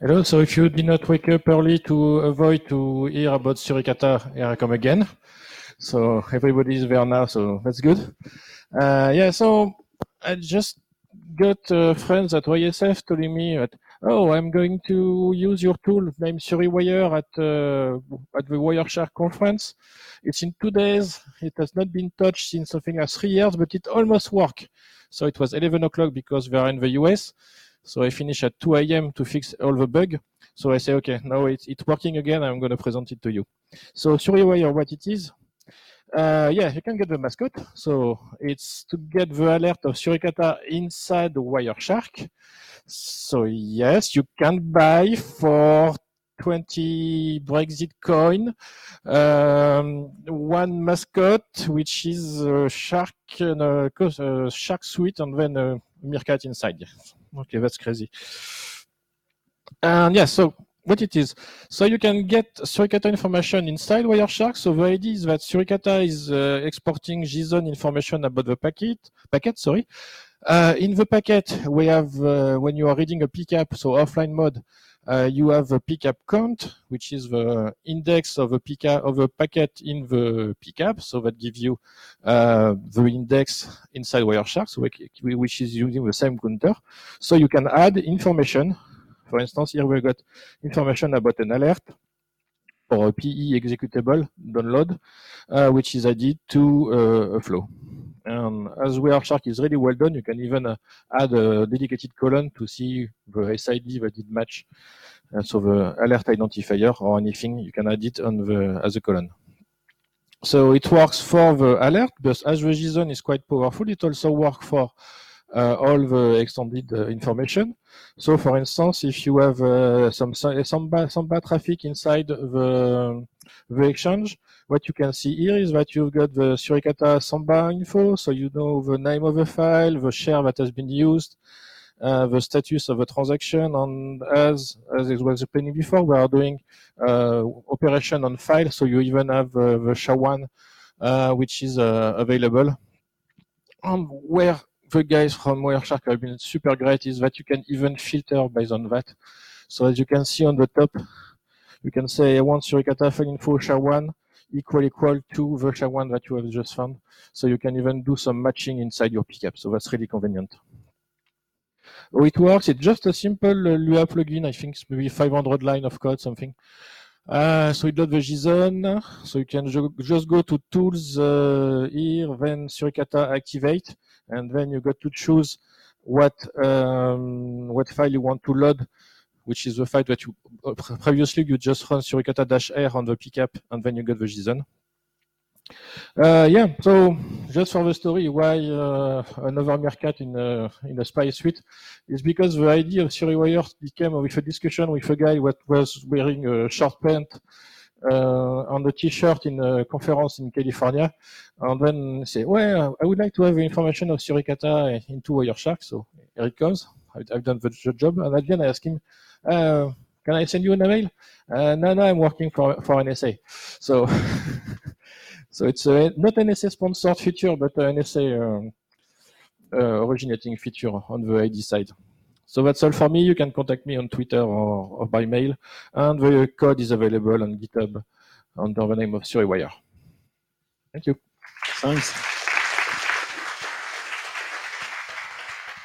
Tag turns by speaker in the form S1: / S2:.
S1: Hello. So if you did not wake up early to avoid to hear about Suricata, here I come again. So everybody is there now, so that's good. Uh, yeah, so I just got uh, friends at YSF telling me that, oh, I'm going to use your tool named SuriWire at, uh, at the Wireshark conference. It's in two days. It has not been touched in something like three years, but it almost worked. So it was 11 o'clock because we are in the US. So I finish at 2 a.m. to fix all the bug. So I say, okay, now it's, it's working again. I'm going to present it to you. So SuriWire, what it is, uh, yeah, you can get the mascot. So it's to get the alert of Suricata inside the Wireshark. So yes, you can buy for 20 Brexit coin, um, one mascot, which is a shark, uh, a shark suite, and then a meerkat inside. Okay, that's crazy. And yeah, so what it is. So you can get Suricata information inside Wireshark. So the idea is that Suricata is uh, exporting JSON information about the packet. Packet, sorry. Uh, in the packet, we have uh, when you are reading a PCAP, so offline mode, uh, you have a PCAP count, which is the index of a PCAP of a packet in the PCAP. So that gives you the index inside Wireshark, so which is using the same counter. So you can add information for instance, here we've got information about an alert or a PE executable download, uh, which is added to uh, a flow. And as Wireshark is really well done, you can even uh, add a dedicated column to see the SID that did match. Uh, so the alert identifier or anything, you can add it on the as a column. So it works for the alert, but as the JSON is quite powerful, it also works for uh, all the extended uh, information. So, for instance, if you have uh, some some bad, some bad traffic inside the the exchange, what you can see here is that you've got the Suricata Samba info, so you know the name of the file, the share that has been used, uh, the status of the transaction, and as as it was explaining before, we are doing uh, operation on file, so you even have uh, the SHA-1, which is available. And where the guys from Wireshark have been super great is that you can even filter based on that. So as you can see on the top, you can say I want Suricata file info SHA-1 equal equal to the SHA-1 that you have just found. So you can even do some matching inside your PCAP. So that's really convenient. How it works, it's just a simple Lua plugin. I think it's maybe 500 line of code, something. Uh, so it loads the JSON. So you can just go to tools uh, here, then Suricata activate and then you got to choose what um, what file you want to load, which is the file that you uh, previously you just run suricata-r on the pcap, and then you get the JSON. Uh, yeah, so just for the story, why uh, another Meerkat in a, in a spy suite is because the idea of SuriWire became with a discussion with a guy who was wearing a short pant uh, the t-shirt in a conference in California, and then say, well, I would like to have information of Suricata into Wireshark. So here it comes. I've done the job. And again, I ask him, uh, can I send you an email? Uh, no, no, I'm working for, for NSA. So, so it's a, not an NSA sponsored feature, but NSA um, uh, originating feature on the ID side. So that's all for me. You can contact me on Twitter or, or by mail. And the code is available on GitHub under the name of SuriWire. Thank you.
S2: Thanks.